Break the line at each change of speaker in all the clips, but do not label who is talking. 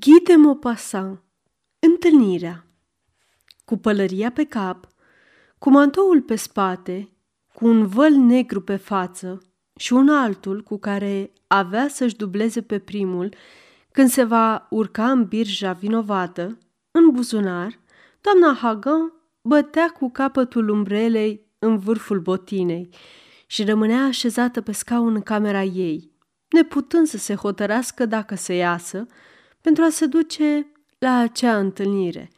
Guy de Maupassant Întâlnirea Cu pălăria pe cap, cu mantoul pe spate, cu un văl negru pe față și un altul cu care avea să-și dubleze pe primul când se va urca în birja vinovată, în buzunar, doamna Hagan bătea cu capătul umbrelei în vârful botinei și rămânea așezată pe scaun în camera ei, neputând să se hotărască dacă să iasă, pentru a se duce la acea întâlnire.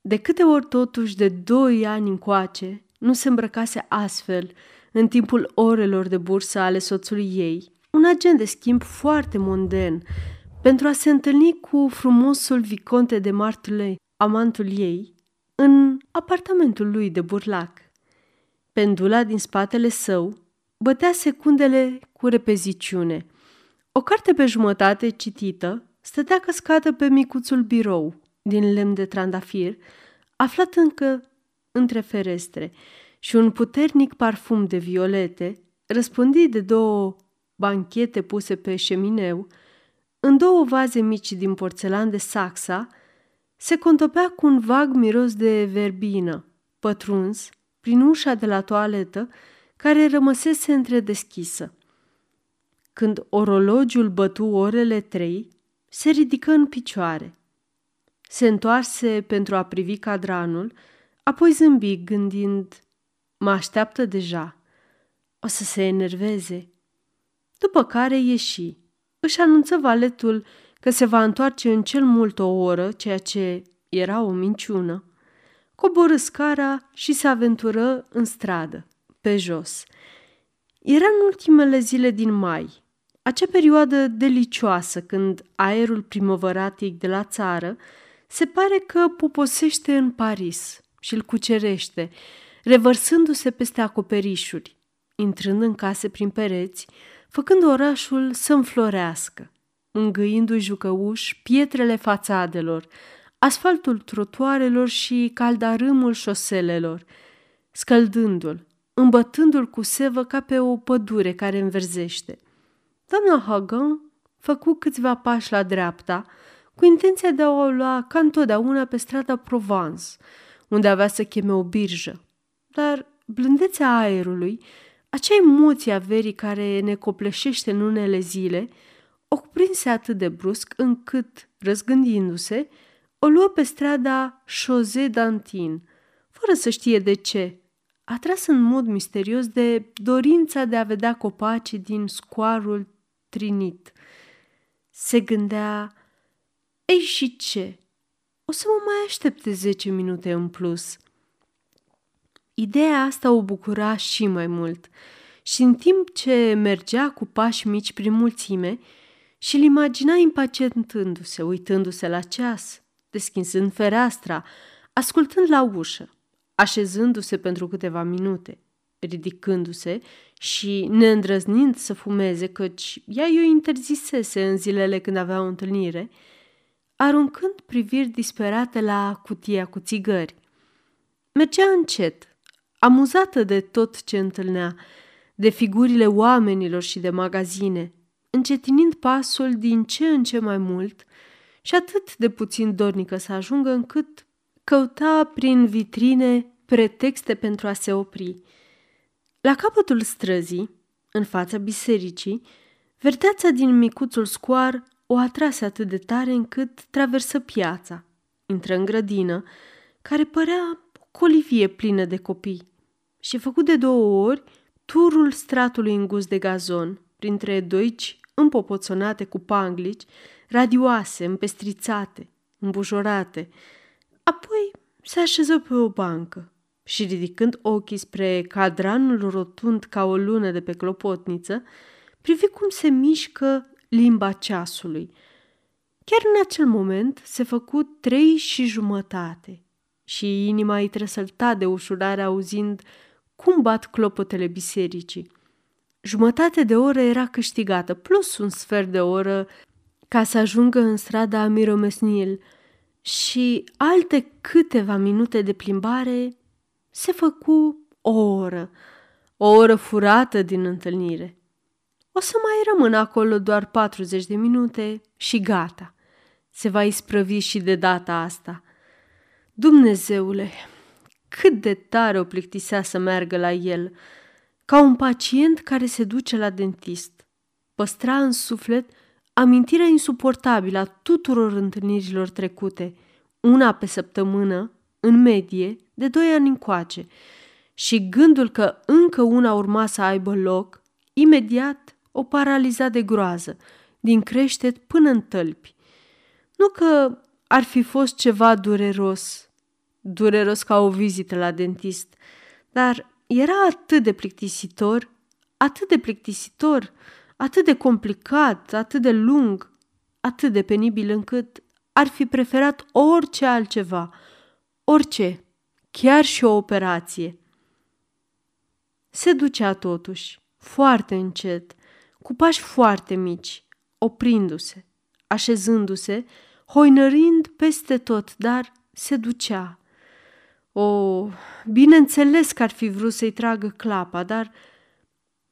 De câte ori totuși de doi ani încoace nu se îmbrăcase astfel în timpul orelor de bursă ale soțului ei, un agent de schimb foarte monden, pentru a se întâlni cu frumosul viconte de Martule, amantul ei, în apartamentul lui de burlac. Pendula din spatele său bătea secundele cu repeziciune. O carte pe jumătate citită stătea căscată pe micuțul birou din lemn de trandafir, aflat încă între ferestre, și un puternic parfum de violete, răspândit de două banchete puse pe șemineu, în două vaze mici din porțelan de saxa, se contopea cu un vag miros de verbină, pătruns prin ușa de la toaletă, care rămăsese întredeschisă. Când orologiul bătu orele trei, se ridică în picioare. Se întoarse pentru a privi cadranul, apoi zâmbi gândind, mă așteaptă deja, o să se enerveze. După care ieși. Își anunță valetul că se va întoarce în cel mult o oră, ceea ce era o minciună. Coborâ scara și se aventură în stradă, pe jos. Era în ultimele zile din mai, acea perioadă delicioasă când aerul primăvăratic de la țară se pare că poposește în Paris și îl cucerește, revărsându-se peste acoperișuri, intrând în case prin pereți, făcând orașul să înflorească, îngăindu-i jucăuși pietrele fațadelor, asfaltul trotuarelor și caldarâmul șoselelor, scăldându-l, îmbătându-l cu sevă ca pe o pădure care înverzește. Doamna Hagan făcu câțiva pași la dreapta, cu intenția de a o lua ca întotdeauna pe strada Provence, unde avea să cheme o birjă. Dar blândețea aerului, acea emoție a verii care ne copleșește în unele zile, o cuprinse atât de brusc încât, răzgândindu-se, o luă pe strada José Dantin, fără să știe de ce, atras în mod misterios de dorința de a vedea copacii din scoarul trinit. Se gândea, ei și ce? O să mă mai aștepte zece minute în plus. Ideea asta o bucura și mai mult și în timp ce mergea cu pași mici prin mulțime și-l imagina impacientându-se, uitându-se la ceas, deschizând fereastra, ascultând la ușă, așezându-se pentru câteva minute, ridicându-se și neîndrăznind să fumeze, căci ea i-o interzisese în zilele când avea o întâlnire, aruncând priviri disperate la cutia cu țigări. Mergea încet, amuzată de tot ce întâlnea, de figurile oamenilor și de magazine, încetinind pasul din ce în ce mai mult și atât de puțin dornică să ajungă încât căuta prin vitrine pretexte pentru a se opri. La capătul străzii, în fața bisericii, verdeața din micuțul scoar o atrase atât de tare încât traversă piața, intră în grădină, care părea o colivie plină de copii, și făcut de două ori turul stratului îngust de gazon, printre doici împopoțonate cu panglici, radioase, împestrițate, îmbujorate. Apoi se așeză pe o bancă, și ridicând ochii spre cadranul rotund ca o lună de pe clopotniță, privi cum se mișcă limba ceasului. Chiar în acel moment se făcu trei și jumătate și inima îi trăsălta de ușurare auzind cum bat clopotele bisericii. Jumătate de oră era câștigată, plus un sfert de oră ca să ajungă în strada Miromesnil și alte câteva minute de plimbare se făcu o oră, o oră furată din întâlnire. O să mai rămân acolo doar 40 de minute și gata. se va isprăvi și de data asta. Dumnezeule, cât de tare o plictisea să meargă la el, ca un pacient care se duce la dentist. Păstra în suflet amintirea insuportabilă a tuturor întâlnirilor trecute, una pe săptămână, în medie, de doi ani încoace, și gândul că încă una urma să aibă loc, imediat o paraliza de groază, din creștet până în tălpi. Nu că ar fi fost ceva dureros, dureros ca o vizită la dentist, dar era atât de plictisitor, atât de plictisitor, atât de complicat, atât de lung, atât de penibil încât ar fi preferat orice altceva, orice, chiar și o operație. Se ducea totuși, foarte încet, cu pași foarte mici, oprindu-se, așezându-se, hoinărind peste tot, dar se ducea. O, bineînțeles că ar fi vrut să-i tragă clapa, dar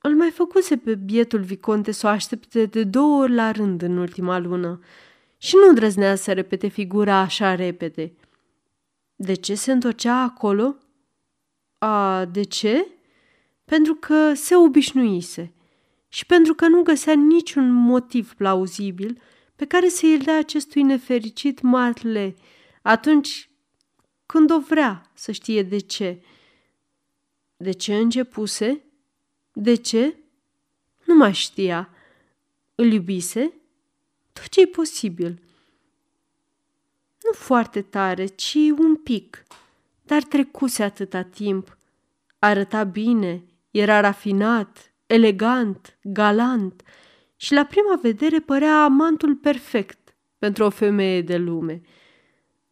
îl mai făcuse pe bietul Viconte să o aștepte de două ori la rând în ultima lună și nu îndrăznea să repete figura așa repede. De ce se întorcea acolo? A, de ce? Pentru că se obișnuise și pentru că nu găsea niciun motiv plauzibil pe care să îl dea acestui nefericit Marle atunci când o vrea să știe de ce. De ce începuse? De ce? Nu mai știa. Îl iubise? Tot ce e posibil. Nu foarte tare, ci un pic. Dar trecuse atâta timp. Arăta bine, era rafinat, elegant, galant și la prima vedere părea amantul perfect pentru o femeie de lume.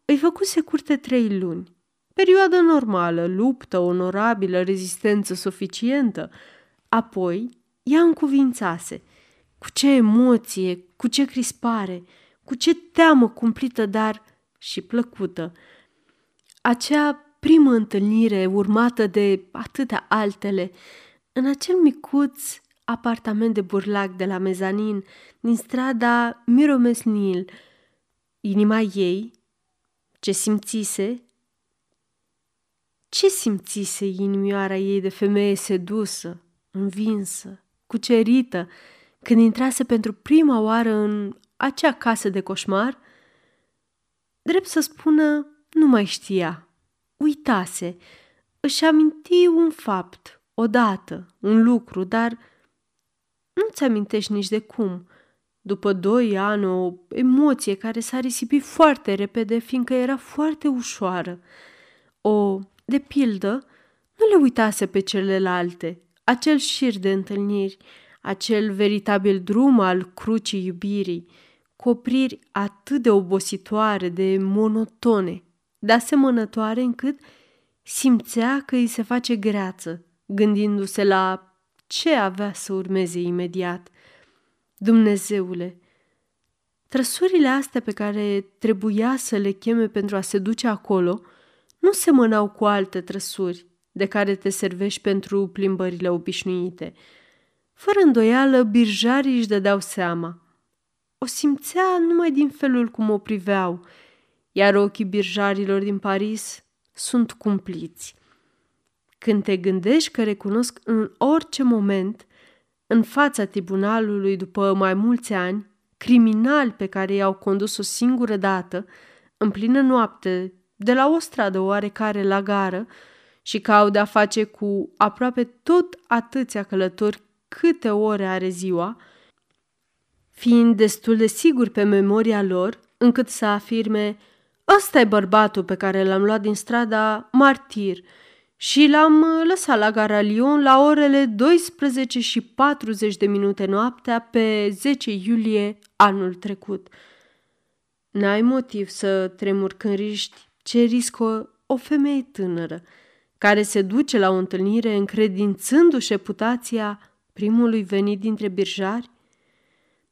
Îi făcuse curte trei luni. Perioadă normală, luptă, onorabilă, rezistență suficientă – Apoi, ea încuvințase. Cu ce emoție, cu ce crispare, cu ce teamă cumplită, dar și plăcută. Acea primă întâlnire urmată de atâtea altele, în acel micuț apartament de burlac de la mezanin, din strada Miromesnil, inima ei, ce simțise, ce simțise inimioara ei de femeie sedusă, învinsă, cucerită, când intrase pentru prima oară în acea casă de coșmar? Drept să spună, nu mai știa. Uitase, își aminti un fapt, odată, un lucru, dar nu-ți amintești nici de cum. După doi ani, o emoție care s-a risipit foarte repede, fiindcă era foarte ușoară. O, de pildă, nu le uitase pe celelalte, acel șir de întâlniri, acel veritabil drum al crucii iubirii, cu opriri atât de obositoare, de monotone, de asemănătoare încât simțea că îi se face greață, gândindu-se la ce avea să urmeze imediat. Dumnezeule, trăsurile astea pe care trebuia să le cheme pentru a se duce acolo nu semănau cu alte trăsuri, de care te servești pentru plimbările obișnuite. Fără îndoială, birjarii își dădeau seama. O simțea numai din felul cum o priveau, iar ochii birjarilor din Paris sunt cumpliți. Când te gândești că recunosc în orice moment, în fața tribunalului după mai mulți ani, criminali pe care i-au condus o singură dată, în plină noapte, de la o stradă oarecare la gară, și că au de-a face cu aproape tot atâția călători câte ore are ziua, fiind destul de sigur pe memoria lor încât să afirme ăsta e bărbatul pe care l-am luat din strada Martir și l-am lăsat la gara Lyon la orele 12 și 40 de minute noaptea pe 10 iulie anul trecut. N-ai motiv să tremuri când riști ce riscă o femeie tânără – care se duce la o întâlnire încredințându-și reputația primului venit dintre birjari?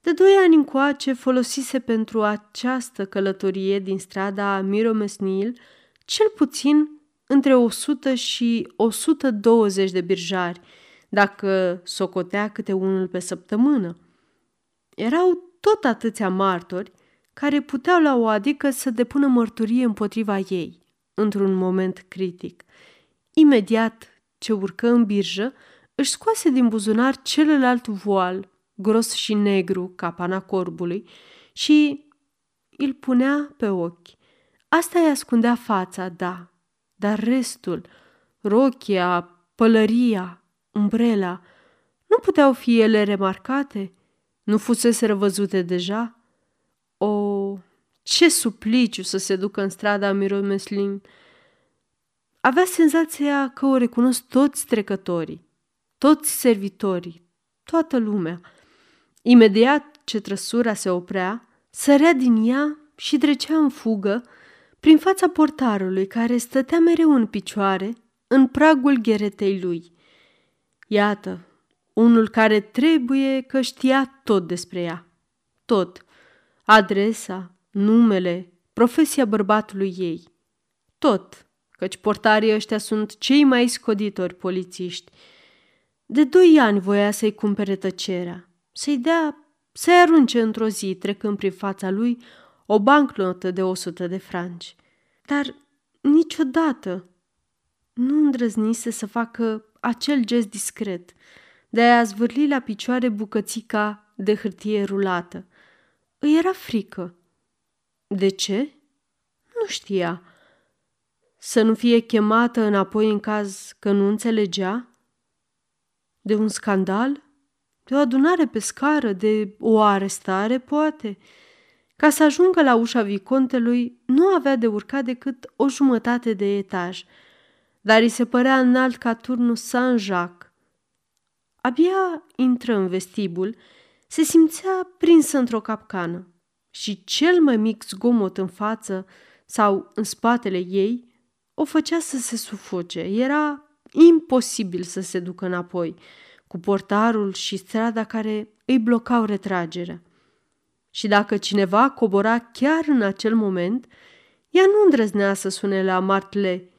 De doi ani încoace folosise pentru această călătorie din strada Miromesnil cel puțin între 100 și 120 de birjari, dacă socotea câte unul pe săptămână. Erau tot atâția martori care puteau la o adică să depună mărturie împotriva ei, într-un moment critic. Imediat ce urcă în birjă, își scoase din buzunar celălalt voal, gros și negru ca pana corbului, și îl punea pe ochi. Asta îi ascundea fața, da, dar restul, rochia, pălăria, umbrela, nu puteau fi ele remarcate? Nu fusese văzute deja? O, ce supliciu să se ducă în strada Miromeslin! Avea senzația că o recunosc toți trecătorii, toți servitorii, toată lumea. Imediat ce trăsura se oprea, sărea din ea și trecea în fugă prin fața portarului care stătea mereu în picioare în pragul gheretei lui. Iată, unul care trebuie că știa tot despre ea. Tot. Adresa, numele, profesia bărbatului ei. Tot, căci portarii ăștia sunt cei mai scoditori polițiști. De doi ani voia să-i cumpere tăcerea, să-i dea, să-i arunce într-o zi, trecând prin fața lui, o bancnotă de 100 de franci. Dar niciodată nu îndrăznise să facă acel gest discret, de a zvârli la picioare bucățica de hârtie rulată. Îi era frică. De ce? Nu știa. Să nu fie chemată înapoi în caz că nu înțelegea? De un scandal? De o adunare pe scară? De o arestare, poate? Ca să ajungă la ușa vicontelui, nu avea de urcat decât o jumătate de etaj, dar îi se părea înalt ca turnul Saint-Jacques. Abia intră în vestibul, se simțea prinsă într-o capcană și cel mai mic zgomot în față sau în spatele ei o făcea să se sufoce. Era imposibil să se ducă înapoi, cu portarul și strada care îi blocau retragerea. Și dacă cineva cobora chiar în acel moment, ea nu îndrăznea să sune la Martle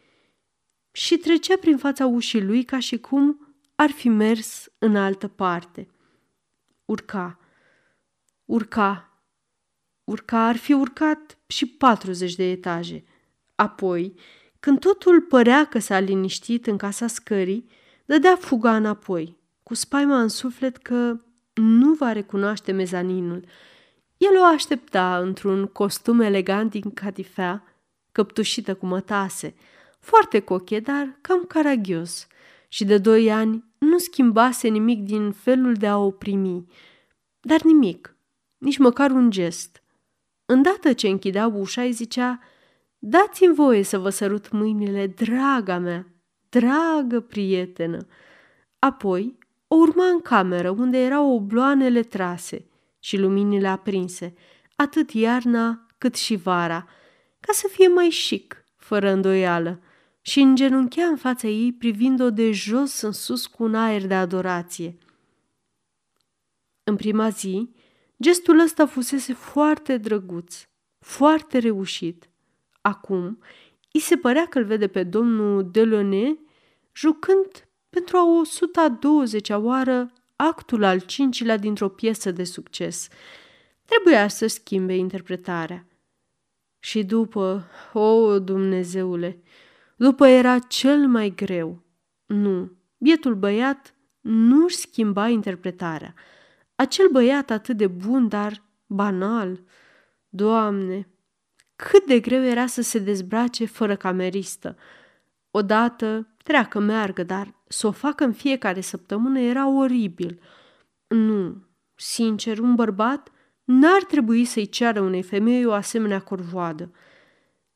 și trecea prin fața ușii lui ca și cum ar fi mers în altă parte. Urca, urca, urca, ar fi urcat și 40 de etaje. Apoi, când totul părea că s-a liniștit în casa scării, dădea fuga înapoi, cu spaima în suflet că nu va recunoaște mezaninul. El o aștepta într-un costum elegant din catifea, căptușită cu mătase, foarte coche, dar cam caragios. Și de doi ani nu schimbase nimic din felul de a o primi, dar nimic, nici măcar un gest. Îndată ce închidea ușa, îi zicea, Dați-mi voie să vă sărut mâinile, draga mea, dragă prietenă. Apoi o urma în cameră, unde erau obloanele trase și luminile aprinse, atât iarna cât și vara, ca să fie mai chic, fără îndoială, și îngenunchea în fața ei privind-o de jos în sus cu un aer de adorație. În prima zi, gestul ăsta fusese foarte drăguț, foarte reușit. Acum, îi se părea că îl vede pe domnul Delaunay jucând pentru a o 120-a oară actul al cincilea dintr-o piesă de succes. Trebuia să schimbe interpretarea. Și după, o, Dumnezeule, după era cel mai greu. Nu, bietul băiat nu-și schimba interpretarea. Acel băiat atât de bun, dar banal. Doamne, cât de greu era să se dezbrace fără cameristă. Odată treacă meargă, dar să o facă în fiecare săptămână era oribil. Nu, sincer, un bărbat n-ar trebui să-i ceară unei femei o asemenea corvoadă.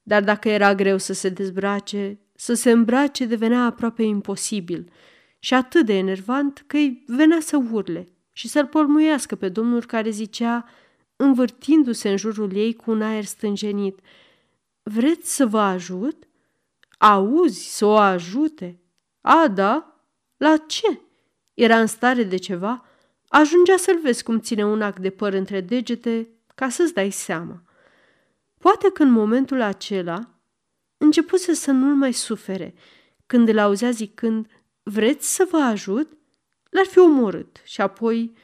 Dar dacă era greu să se dezbrace, să se îmbrace devenea aproape imposibil și atât de enervant că îi venea să urle și să-l pormuiască pe domnul care zicea învârtindu-se în jurul ei cu un aer stânjenit. Vreți să vă ajut? Auzi, să o ajute? A, da? La ce? Era în stare de ceva? Ajungea să-l vezi cum ține un ac de păr între degete ca să-ți dai seama. Poate că în momentul acela începuse să nu-l mai sufere. Când îl auzea zicând, vreți să vă ajut? L-ar fi omorât și apoi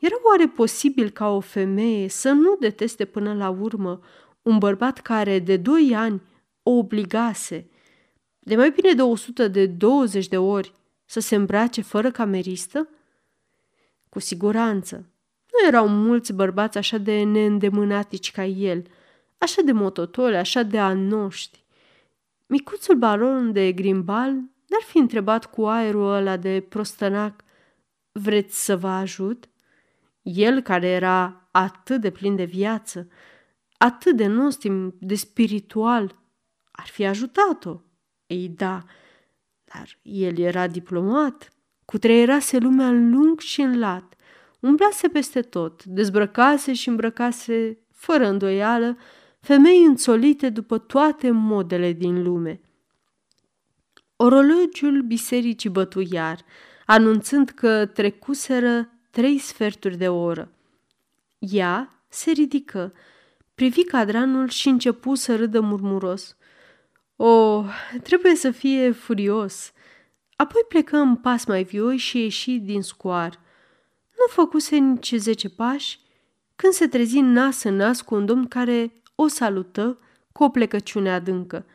Era oare posibil ca o femeie să nu deteste până la urmă un bărbat care de doi ani o obligase, de mai bine de 100 de 20 de ori, să se îmbrace fără cameristă? Cu siguranță, nu erau mulți bărbați așa de neîndemânatici ca el, așa de mototole, așa de anoști. Micuțul baron de Grimbal n-ar fi întrebat cu aerul ăla de prostănac, vreți să vă ajut? El care era atât de plin de viață, atât de nostim, de spiritual, ar fi ajutat-o. Ei da, dar el era diplomat, cutreierase lumea în lung și în lat, umblase peste tot, dezbrăcase și îmbrăcase, fără îndoială, femei înțolite după toate modele din lume. Orologiul bisericii bătu iar, anunțând că trecuseră trei sferturi de oră. Ea se ridică, privi cadranul și începu să râdă murmuros. O, oh, trebuie să fie furios. Apoi plecă în pas mai vioi și ieși din scoar. Nu făcuse nici zece pași când se trezi nas în nas cu un domn care o salută cu o plecăciune adâncă.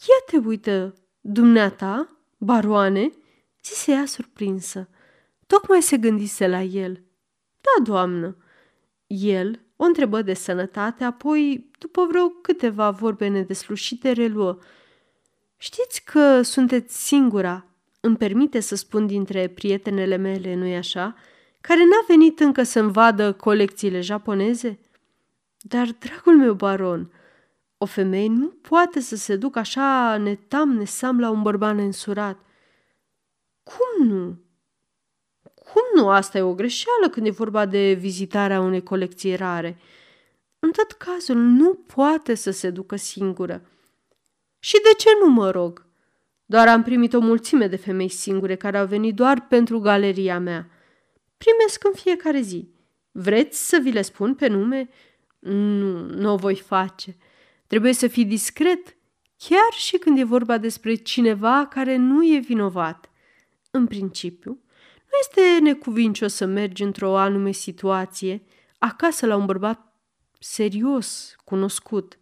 Ia te uită, dumneata, baroane, zise ea surprinsă. Tocmai se gândise la el. Da, doamnă. El o întrebă de sănătate, apoi, după vreo câteva vorbe nedeslușite, reluă. Știți că sunteți singura, îmi permite să spun dintre prietenele mele, nu-i așa, care n-a venit încă să-mi vadă colecțiile japoneze? Dar, dragul meu baron, o femeie nu poate să se ducă așa netam nesam la un bărbat însurat. Cum nu? Cum nu? Asta e o greșeală când e vorba de vizitarea unei colecții rare. În tot cazul, nu poate să se ducă singură. Și de ce nu mă rog? Doar am primit o mulțime de femei singure care au venit doar pentru galeria mea. Primesc în fiecare zi. Vreți să vi le spun pe nume? Nu, nu o voi face. Trebuie să fii discret, chiar și când e vorba despre cineva care nu e vinovat. În principiu, nu este necuvincios să mergi într-o anume situație, acasă la un bărbat serios, cunoscut.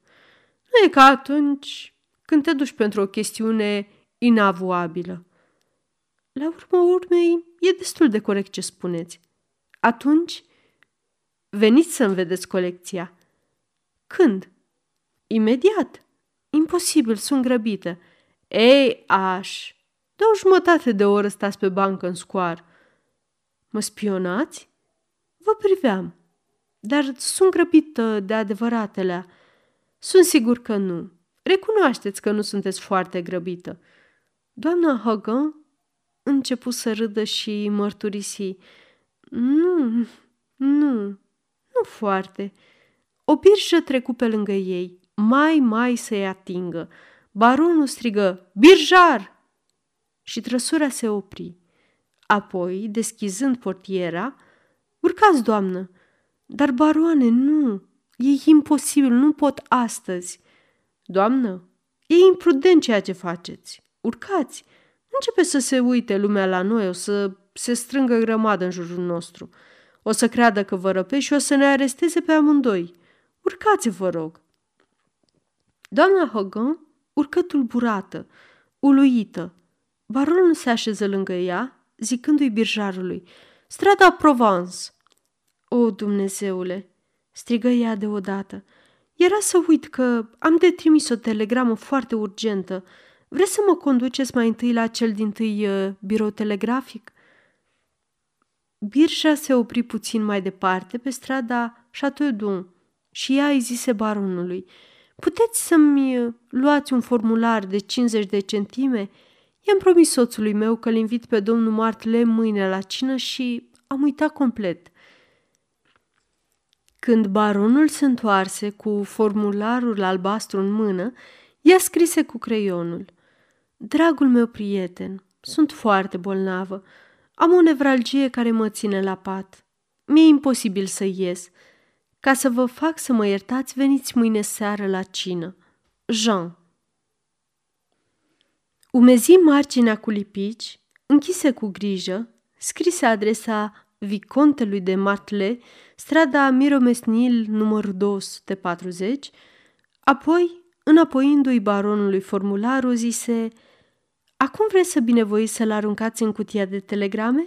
Nu e ca atunci când te duci pentru o chestiune inavoabilă. La urmă urmei, e destul de corect ce spuneți. Atunci, veniți să-mi vedeți colecția. Când? Imediat. Imposibil, sunt grăbită. Ei, aș, de o jumătate de oră stați pe bancă în scoar. Mă spionați? Vă priveam. Dar sunt grăbită de adevăratele. Sunt sigur că nu. Recunoașteți că nu sunteți foarte grăbită. Doamna Hogan începu să râdă și mărturisi. Nu, nu, nu foarte. O birjă trecu pe lângă ei, mai, mai să-i atingă. Baronul strigă, birjar! Și trăsura se opri. Apoi, deschizând portiera, urcați, doamnă. Dar, baroane, nu, e imposibil, nu pot astăzi. Doamnă, e imprudent ceea ce faceți. Urcați, începe să se uite lumea la noi, o să se strângă grămadă în jurul nostru. O să creadă că vă răpești și o să ne aresteze pe amândoi. Urcați, vă rog. Doamna Hogan urcă tulburată, uluită. Baronul se așeză lângă ea zicându-i birjarului, strada Provence. O, Dumnezeule, strigă ea deodată. Era să uit că am de trimis o telegramă foarte urgentă. Vreți să mă conduceți mai întâi la cel din tâi uh, birou telegrafic? Birja se opri puțin mai departe pe strada Chateau și ea îi zise baronului, Puteți să-mi uh, luați un formular de 50 de centime I-am promis soțului meu că-l invit pe domnul Martle mâine la cină și am uitat complet. Când baronul se întoarse cu formularul albastru în mână, ea scrise cu creionul. Dragul meu prieten, sunt foarte bolnavă. Am o nevralgie care mă ține la pat. Mi-e imposibil să ies. Ca să vă fac să mă iertați, veniți mâine seară la cină. Jean Umezi marginea cu lipici, închise cu grijă, scrise adresa Vicontelui de Martle, strada Miromesnil numărul 240, apoi, înapoiindu-i baronului formularul, zise Acum vreți să binevoiți să-l aruncați în cutia de telegrame?"